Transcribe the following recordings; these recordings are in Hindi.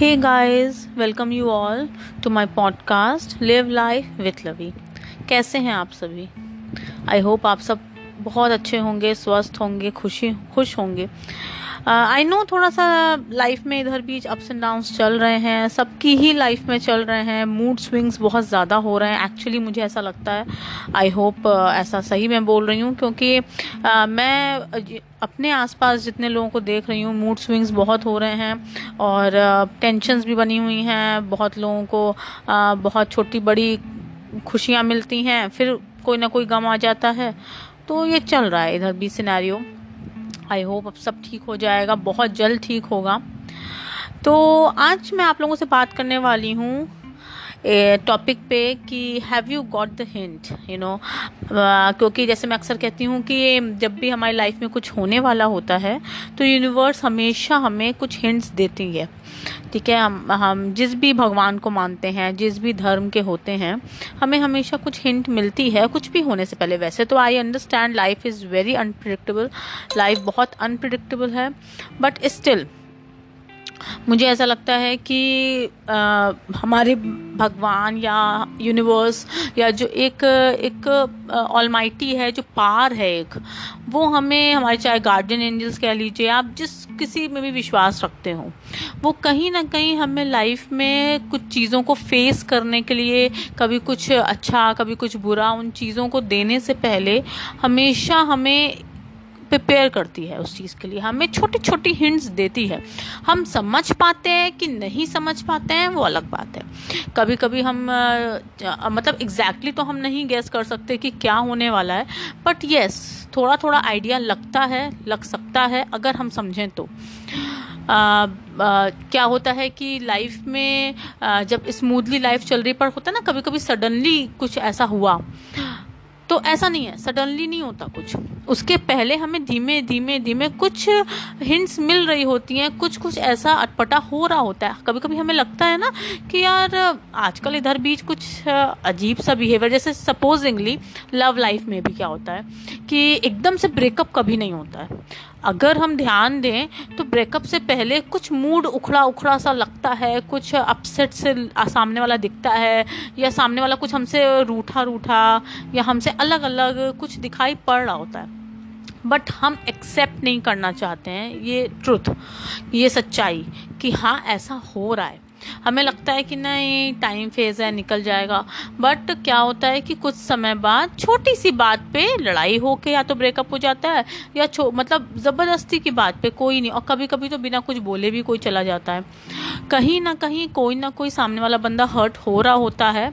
Hey guys welcome you all to my podcast live life with Lavi कैसे हैं आप सभी? आई होप आप सब बहुत अच्छे होंगे, स्वस्थ होंगे, खुशी, खुश होंगे। आई नो थोड़ा सा लाइफ में इधर बीच अप्स एंड डाउन्स चल रहे हैं, सबकी ही लाइफ में चल रहे हैं मूड स्विंग्स बहुत ज़्यादा हो रहे हैं। एक्चुअली मुझे ऐसा लगता है आई होप ऐसा सही मैं बोल रही हूँ, क्योंकि मैं अपने आसपास जितने लोगों को देख रही हूँ मूड स्विंग्स बहुत हो रहे हैं और टेंशन्स भी बनी हुई हैं, बहुत लोगों को बहुत छोटी बड़ी खुशियाँ मिलती हैं, फिर कोई ना कोई गम आ जाता है। तो ये चल रहा है इधर भी सिनेरियो आई होप अब सब ठीक हो जाएगा, बहुत जल्द ठीक होगा। तो आज मैं आप लोगों से बात करने वाली हूँ टॉपिक पे कि have you got the hint you know क्योंकि जैसे मैं अक्सर कहती हूँ कि जब भी हमारी लाइफ में कुछ होने वाला होता है तो यूनिवर्स हमेशा हमें कुछ हिंट्स देती है। ठीक है? हम हम जिस भी भगवान को मानते हैं, जिस भी धर्म के होते हैं, हमें हमेशा कुछ हिंट मिलती है, कुछ भी होने से पहले। वैसे तो I understand life is very unpredictable life बहुत अनप्रडिक्टेबल है बट स्टिल मुझे ऐसा लगता है कि आ, हमारे भगवान या यूनिवर्स या जो एक एक ऑलमाइटी है जो पार है एक वो हमें हमारे चाहे गार्डियन एंजल्स कह लीजिए आप जिस किसी में भी विश्वास रखते हो वो कहीं ना कहीं हमें लाइफ में कुछ चीज़ों को फेस करने के लिए कभी कुछ अच्छा कभी कुछ बुरा उन चीज़ों को देने से पहले हमेशा हमें प्रिपेयर करती है उस चीज़ के लिए। हमें छोटी छोटी हिंट्स देती है। हम समझ पाते हैं कि नहीं समझ पाते हैं वो अलग बात है। कभी कभी हम मतलब एग्जैक्टली तो हम नहीं गैस कर सकते कि क्या होने वाला है बट येस थोड़ा थोड़ा आइडिया लगता है लग सकता है अगर हम समझें तो। आ, आ, क्या होता है कि लाइफ में आ, जब स्मूथली लाइफ चल रही पर होता है ना कभी कभी सडनली कुछ ऐसा हुआ तो ऐसा नहीं है सडनली नहीं होता कुछ। उसके पहले हमें धीमे धीमे धीमे कुछ हिंट्स मिल रही होती हैं, कुछ कुछ ऐसा अटपटा हो रहा होता है। कभी कभी हमें लगता है ना कि यार, आजकल इधर बीच कुछ अजीब सा बिहेवियर जैसे सपोजिंगली लव लाइफ में भी क्या होता है कि एकदम से ब्रेकअप कभी नहीं होता है। अगर हम ध्यान दें तो ब्रेकअप से पहले कुछ मूड उखड़ा उखड़ा सा लगता है, कुछ अपसेट से सामने वाला दिखता है, या सामने वाला कुछ हमसे रूठा रूठा या हमसे अलग अलग कुछ दिखाई पड़ रहा होता है। बट हम एक्सेप्ट नहीं करना चाहते हैं, ये ट्रुथ ये सच्चाई, कि हाँ ऐसा हो रहा है। हमें लगता है कि नहीं टाइम फ़ेज़ है, निकल जाएगा। बट क्या होता है कि कुछ समय बाद छोटी सी बात पे लड़ाई हो के या तो ब्रेकअप हो जाता है, या छो मतलब ज़बरदस्ती की बात पे कोई नहीं, और कभी कभी तो बिना कुछ बोले भी कोई चला जाता है। कहीं ना कहीं कोई ना कोई सामने वाला बंदा हर्ट हो रहा होता है।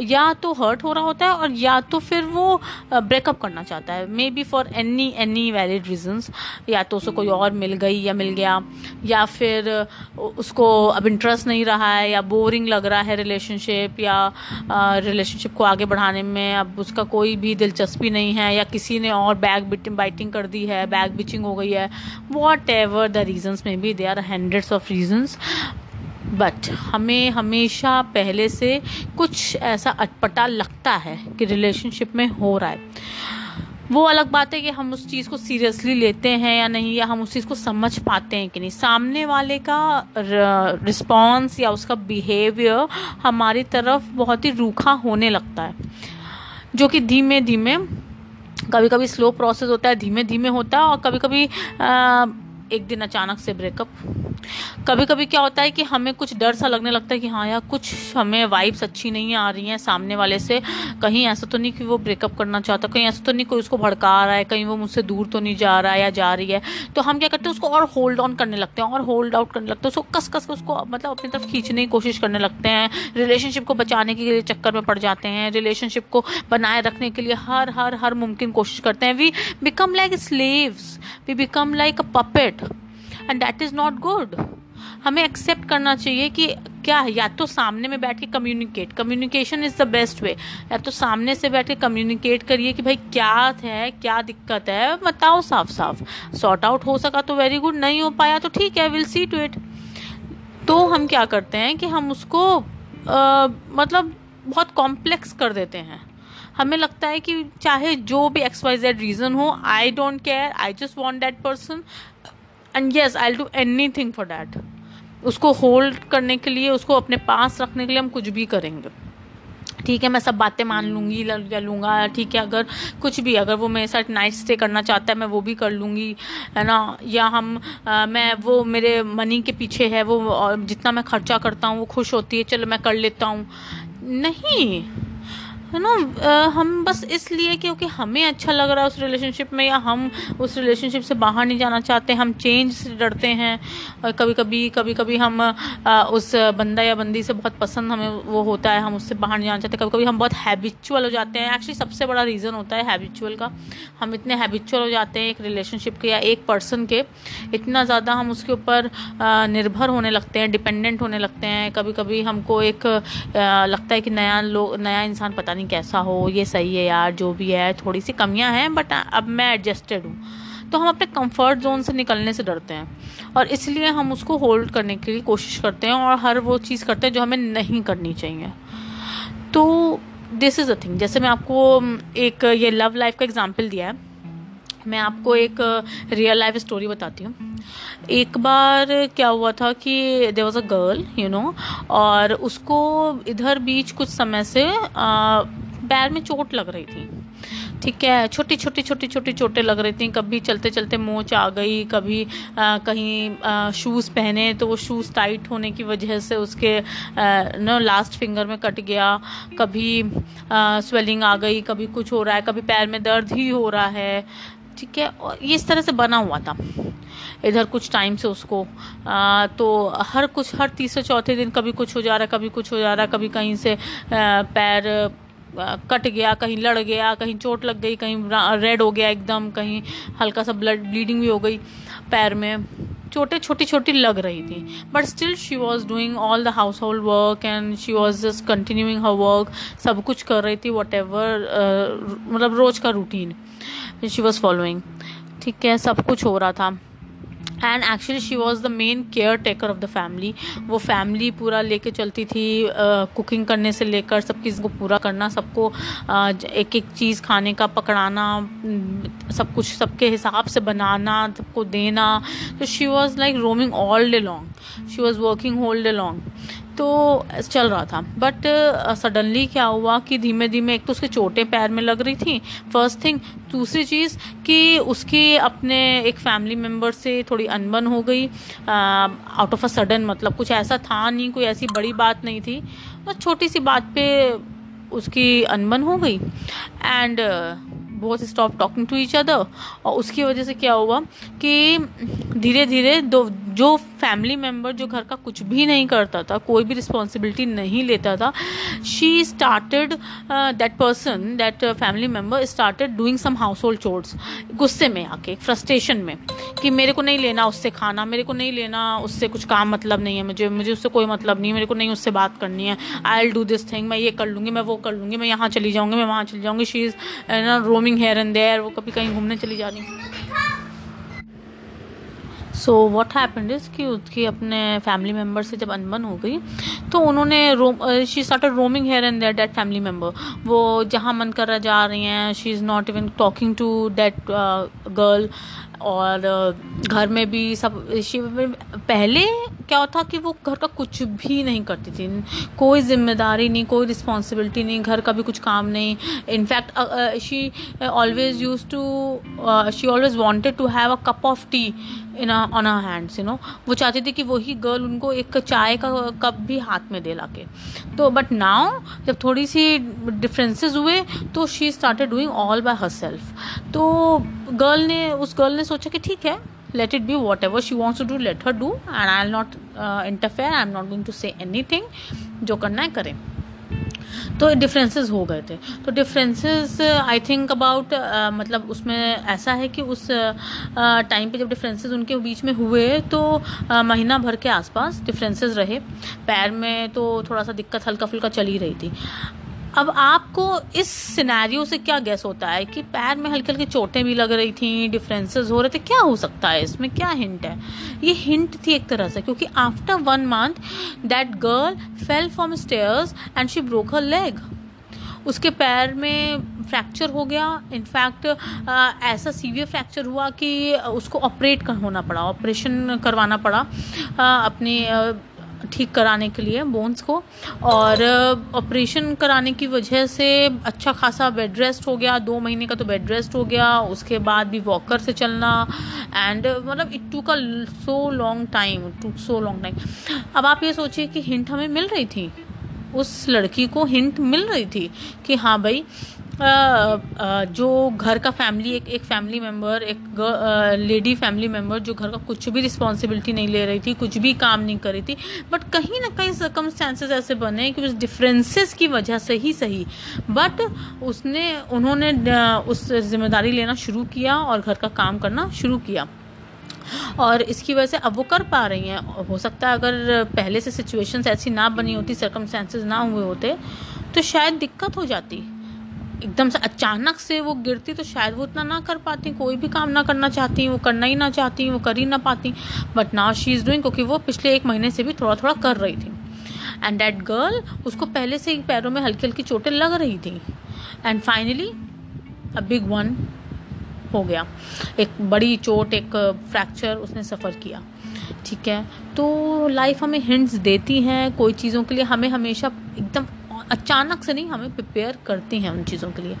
या तो हर्ट हो रहा होता है और या तो फिर वो ब्रेकअप करना चाहता है। Maybe for any any valid reasons या तो उसे कोई और मिल गई या मिल गया या फिर उसको अब इंटरेस्ट नहीं रहा है या बोरिंग लग रहा है रिलेशनशिप या रिलेशनशिप को आगे बढ़ाने में अब उसका कोई भी दिलचस्पी नहीं है या किसी ने और बैग बाइटिंग कर दी है बैग बिचिंग हो गई है whatever the reasons may be they are hundreds of reasons but हमें हमेशा पहले से कुछ ऐसा अटपटा लगता है कि रिलेशनशिप में हो रहा है। वो अलग बात है कि हम उस चीज़ को सीरियसली लेते हैं या नहीं, या हम उस चीज़ को समझ पाते हैं कि नहीं। सामने वाले का रिस्पॉन्स या उसका बिहेवियर हमारी तरफ़ बहुत ही रूखा होने लगता है, जो कि धीमे धीमे कभी कभी स्लो प्रोसेस होता है, धीमे धीमे होता है और कभी कभी एक दिन अचानक से ब्रेकअप कभी कभी क्या होता है कि हमें कुछ डर सा लगने लगता है कि हाँ यार, कुछ हमें वाइब्स अच्छी नहीं आ रही हैं सामने वाले से। कहीं ऐसा तो नहीं कि वो ब्रेकअप करना चाहता, कहीं ऐसा तो नहीं कोई उसको भड़का रहा है, कहीं वो मुझसे दूर तो नहीं जा रहा है या जा रही है। तो हम क्या करते हैं, उसको और होल्ड ऑन करने लगते हैं, और होल्ड आउट करने लगते हैं, उसको कस कस के उसको मतलब अपनी तरफ़ खींचने की कोशिश करने लगते हैं। रिलेशनशिप को बचाने के चक्कर में पड़ जाते हैं रिलेशनशिप को बनाए रखने के लिए हर हर हर मुमकिन कोशिश करते हैं। We become like slaves we become like a puppet and that is not good हमें एक्सेप्ट करना चाहिए कि क्या है? या तो सामने में बैठ के communicate communication is the best way या तो सामने से बैठ के कम्युनिकेट करिए कि भाई क्या है? क्या दिक्कत है? बताओ साफ़ साफ़. सॉर्ट आउट हो सका तो वेरी गुड नहीं हो पाया तो ठीक है विल सी टू इट तो हम क्या करते हैं कि हम उसको आ, मतलब बहुत कॉम्प्लेक्स कर देते हैं. हमें लगता है कि चाहे जो भी एक्स वाई जेड रीज़न हो I don't care I just want that person and yes I do anything for that उसको होल्ड करने के लिए उसको अपने पास रखने के लिए हम कुछ भी करेंगे। ठीक है मैं सब बातें मान लूँगी या लूँगा ठीक है अगर कुछ भी अगर वो मेरे साथ नाइट स्टे करना चाहता है मैं वो भी कर लूँगी है ना? या हम आ, मैं वो मेरे मनी के पीछे है वो जितना मैं खर्चा करता हूँ वो खुश होती है चलो मैं कर लेता हूँ। नहीं। है ना? हम बस इसलिए क्योंकि हमें अच्छा लग रहा है उस रिलेशनशिप में या हम उस रिलेशनशिप से बाहर नहीं जाना चाहते, हम चेंज से डरते हैं। और कभी कभी कभी कभी हम उस बंदा या बंदी से बहुत पसंद हमें वो होता है, हम उससे बाहर नहीं जाना चाहते। कभी कभी हम बहुत हैबिचुअल हो जाते हैं। एक्चुअली सबसे बड़ा रीज़न होता है हैबिचुअल का। हम इतने हैबिचुअल हो जाते हैं एक रिलेशनशिप के या एक पर्सन के। इतना ज़्यादा हम उसके ऊपर निर्भर होने लगते हैं डिपेंडेंट होने लगते हैं। कभी कभी हमको एक लगता है कि नया लोग नया इंसान पता नहीं नहीं कैसा हो, ये सही है यार, जो भी है, थोड़ी सी कमियाँ हैं बट अब मैं एडजस्टेड हूँ। तो हम अपने कंफर्ट जोन से निकलने से डरते हैं और इसलिए हम उसको होल्ड करने के लिए कोशिश करते हैं और हर वो चीज़ करते हैं जो हमें नहीं करनी चाहिए। तो दिस इज़ अ थिंग जैसे मैं आपको एक, ये लव लाइफ का एग्ज़ाम्पल दिया है। मैं आपको एक रियल लाइफ स्टोरी बताती हूँ। एक बार क्या हुआ था कि there was a girl you know और उसको इधर बीच कुछ समय से पैर में चोट लग रही थी। ठीक है छोटी छोटी छोटी छोटी चोटें लग रही थी। कभी चलते चलते मोच आ गई कभी आ, कहीं शूज़ पहने तो वो शूज़ टाइट होने की वजह से उसके न लास्ट फिंगर में कट गया। कभी स्वेलिंग आ गई कभी कुछ हो रहा है कभी पैर में दर्द ही हो रहा है। ठीक है? और ये इस तरह से बना हुआ था। इधर कुछ टाइम से उसको आ, तो हर कुछ हर तीसरे चौथे दिन कभी कुछ हो जा रहा कभी कुछ हो जा रहा कभी कहीं से आ, पैर कट गया कहीं लड़ गया कहीं चोट लग गई कहीं रेड हो गया एकदम कहीं हल्का सा ब्लड ब्लीडिंग भी हो गई पैर में। चोटें छोटी छोटी लग रही थी। But still she was doing all the household work and she was just continuing her work सब कुछ कर रही थी वट एवर मतलब रोज का रूटीन शी वॉज़ फॉलोइंग ठीक है, सब कुछ हो रहा था। And actually she was the main caretaker of the family वो फैमिली पूरा लेके चलती थी कुकिंग करने से लेकर सब चीज़ को पूरा करना, सबको एक एक चीज़ खाने का पकड़ाना सब कुछ सबके हिसाब से बनाना, सबको देना। तो she was like roaming all day long she was working whole day long तो चल रहा था। बट सडनली uh, क्या हुआ कि धीमे धीमे एक तो उसके चोटें पैर में लग रही थी। फ़र्स्ट थिंग दूसरी चीज़ कि उसकी अपने एक फैमिली मेंबर से थोड़ी अनबन हो गई। आउट ऑफ़ अ सडन मतलब कुछ ऐसा था नहीं कोई ऐसी बड़ी बात नहीं थी। बस छोटी सी बात पे उसकी अनबन हो गई। एंड बहुत stop talking to each other और उसकी वजह से क्या हुआ कि धीरे धीरे दो जो फैमिली मेंबर जो घर का कुछ भी नहीं करता था, कोई भी रिस्पॉन्सिबिलिटी नहीं लेता था she started that person that family member started doing some household chores गुस्से में आके फ्रस्ट्रेशन में, कि मेरे को नहीं लेना उससे खाना, मेरे को नहीं लेना उससे कुछ काम मतलब नहीं है, मुझे मुझे उससे कोई मतलब नहीं है, मेरे को नहीं उससे बात करनी है I'll do this thing मैं ये कर लूँगी, मैं वो कर लूँगी, मैं यहाँ चली जाऊँगी, मैं वहाँ चली जाऊँगी शी इज़ ना रोमिंग हेयर एंड देयर वो कभी कहीं घूमने चली जा रही सो वॉट हैपेंड इज़ कि उसकी अपने फैमिली मेंबर से जब अनबन हो गई तो उन्होंने roam she started roaming here and there that family member वो जहाँ मन कर रहा जा रही हैं she is not even talking to that girl और घर में भी सब, शिव पहले क्या होता कि वो घर का कुछ भी नहीं करती थी। कोई ज़िम्मेदारी नहीं, कोई रिस्पॉन्सिबिलिटी नहीं, घर का भी कुछ काम नहीं। In fact she always use to she always wanted to have a cup of tea in on a hands you know वो चाहती थी कि वही गर्ल उनको एक चाय का कप भी हाथ में दे ला के तो बट नाउ जब थोड़ी सी डिफरेंसेस हुए तो she started doing all by herself तो गर्ल ने उस गर्ल ने सोचा कि ठीक है let it be whatever she wants to do let her do and I'll not interfere I am not going to say anything जो करना है करें। तो डिफरेंसेस हो गए थे। तो डिफरेंसेस आई थिंक अबाउट मतलब उसमें ऐसा है कि उस टाइम uh, पे जब डिफरेंसेस उनके बीच में हुए तो uh, महीना भर के आसपास डिफरेंसेस रहे। पैर में तो थोड़ा सा दिक्कत हल्का फुल्का चल रही थी। अब आपको इस सिनेरियो से क्या गैस होता है कि पैर में हल्की हल्की चोटें भी लग रही थी डिफरेंसेस हो रहे थे? क्या हो सकता है इसमें? क्या हिंट है? ये हिंट थी एक तरह से, क्योंकि after one month that girl fell from stairs and she broke her leg उसके पैर में फ्रैक्चर हो गया. इनफैक्ट ऐसा सीवियर फ्रैक्चर हुआ कि उसको ऑपरेट होना पड़ा ऑपरेशन करवाना पड़ा अपने ठीक कराने के लिए बोन्स को। और ऑपरेशन कराने की वजह से अच्छा खासा बेड रेस्ट हो गया। दो महीने का तो बेड रेस्ट हो गया। उसके बाद भी वॉकर से चलना। एंड मतलब इट टू का so long time to so long time अब आप ये सोचिए कि हिंट हमें मिल रही थी। उस लड़की को हिंट मिल रही थी कि हाँ भाई जो घर का फैमिली एक एक फैमिली मेंबर एक लेडी फैमिली मेंबर जो घर का कुछ भी रिस्पॉन्सिबिलिटी नहीं ले रही थी, कुछ भी काम नहीं कर रही थी बट कहीं ना कहीं सर्कमस्टांसेस ऐसे बने कि उस डिफरेंसेस की वजह से ही सही। बट उसने, उन्होंने उस ज़िम्मेदारी लेना शुरू किया और घर का काम करना शुरू किया। और इसकी वजह से अब वो कर पा रही हैं। हो सकता है अगर पहले से सिचुएशंस ऐसी ना बनी होती सर्कमस्टांसेस ना हुए होते तो शायद दिक्कत हो जाती। एकदम से अचानक से वो गिरती तो शायद वो उतना ना कर पाती, कोई भी काम ना करना चाहती, वो करना ही ना चाहती, वो कर ही ना पाती। But now she is doing क्योंकि वो पिछले एक महीने से भी थोड़ा थोड़ा कर रही थी। एंड डैट गर्ल उसको पहले से ही पैरों में हल्की हल्की चोटें लग रही थी। And finally a big one हो गया। एक बड़ी चोट, एक फ्रैक्चर उसने सफ़र किया। ठीक है? तो लाइफ हमें हिंट्स देती हैं, कोई चीज़ों के लिए हमें हमेशा एकदम अचानक से नहीं, हमें प्रिपेयर करती हैं उन चीज़ों के लिए।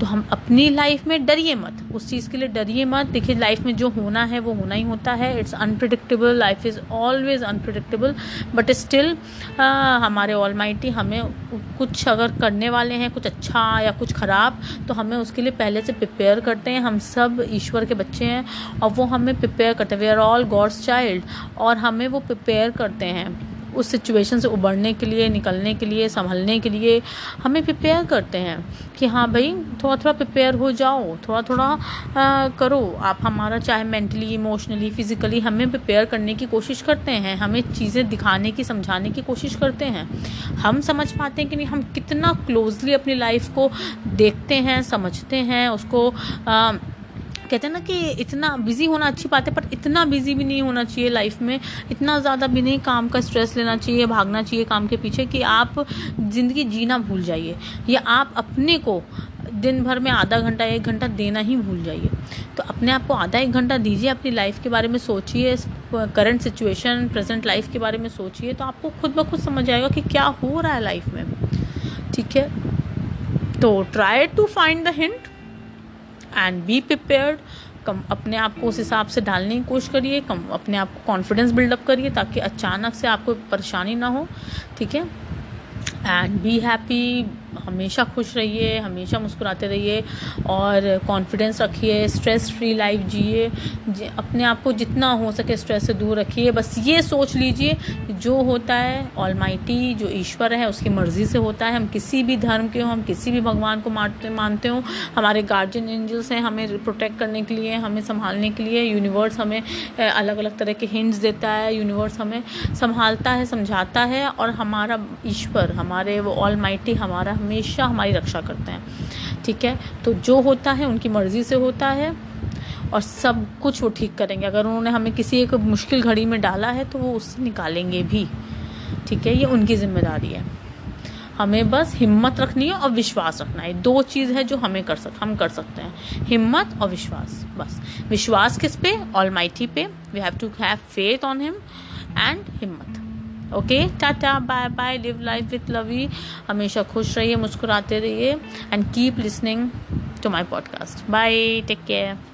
तो हम अपनी लाइफ में डरिए मत। उस चीज़ के लिए डरिए मत। देखिए लाइफ में जो होना है, वो होना ही होता है। It's unpredictable life is always unpredictable but still हमारे ऑल हमें कुछ अगर करने वाले हैं, कुछ अच्छा या कुछ ख़राब तो हमें उसके लिए पहले से प्रिपेयर करते हैं। हम सब ईश्वर के बच्चे हैं और वो हमें प्रिपेयर करते हैं। We are all God's child और हमें वो प्रिपेयर करते हैं। उस सिचुएशन से उबरने के लिए निकलने के लिए संभलने के लिए हमें प्रिपेयर करते हैं कि हाँ भाई थोड़ा थोड़ा प्रिपेयर हो जाओ थोड़ा थोड़ा आ, करो। आप हमारा चाहे मेंटली इमोशनली फिज़िकली हमें प्रिपेयर करने की कोशिश करते हैं हमें चीज़ें दिखाने की समझाने की कोशिश करते हैं। हम समझ पाते हैं कि नहीं हम कितना क्लोजली अपनी लाइफ को देखते हैं समझते हैं उसको आ, कहते हैं ना कि इतना बिज़ी होना अच्छी बात है पर इतना बिज़ी भी नहीं होना चाहिए लाइफ में। इतना ज़्यादा भी नहीं काम का स्ट्रेस लेना चाहिए, भागना चाहिए काम के पीछे कि आप ज़िंदगी जीना भूल जाइए। या आप अपने को दिन भर में आधा घंटा, एक घंटा देना ही भूल जाइए। तो अपने आप को आधा एक घंटा दीजिए, अपनी लाइफ के बारे में सोचिए करंट सिचुएशन प्रेजेंट लाइफ के बारे में सोचिए तो आपको खुद ब खुद समझ आएगा कि क्या हो रहा है लाइफ में। ठीक है? तो try to find the hint and be prepared कम अपने आप को उस हिसाब से डालने की कोशिश करिए। कम अपने आप को कॉन्फिडेंस बिल्डअप करिए ताकि अचानक से आपको परेशानी ना हो। ठीक है? एंड बी हैप्पी हमेशा खुश रहिए, हमेशा मुस्कुराते रहिए और कॉन्फिडेंस रखिए स्ट्रेस फ्री लाइफ जिए अपने आप को जितना हो सके स्ट्रेस से दूर रखिए। बस ये सोच लीजिए जो होता है ऑल जो ईश्वर है, उसकी मर्ज़ी से होता है। हम किसी भी धर्म के हों, हम किसी भी भगवान को मानते मानते हों, हमारे गार्जियन एंजल्स हैं हमें प्रोटेक्ट करने के लिए, हमें संभालने के लिए। यूनिवर्स हमें अलग अलग तरह के हिंट्स देता है। यूनिवर्स हमें संभालता है, समझाता है और हमारा ईश्वर, हमारे वो ऑल हमारा हमेशा हमारी रक्षा करते हैं, ठीक है? तो जो होता है, उनकी मर्ज़ी से होता है और सब कुछ वो ठीक करेंगे। अगर उन्होंने हमें किसी एक मुश्किल घड़ी में डाला है तो वो उससे निकालेंगे भी, ठीक है? ये उनकी ज़िम्मेदारी है। हमें बस हिम्मत रखनी है और विश्वास रखना है। दो चीज़ है जो हमें कर सक, हम कर सकते हैं। हिम्मत और विश्वास, बस। विश्वास किस पे? ऑल पे। We have to have faith on him and हिम्मत। Okay tata bye bye live life with Lavi हमेशा खुश रहिए, मुस्कुराते रहिए and keep listening to my podcast bye take care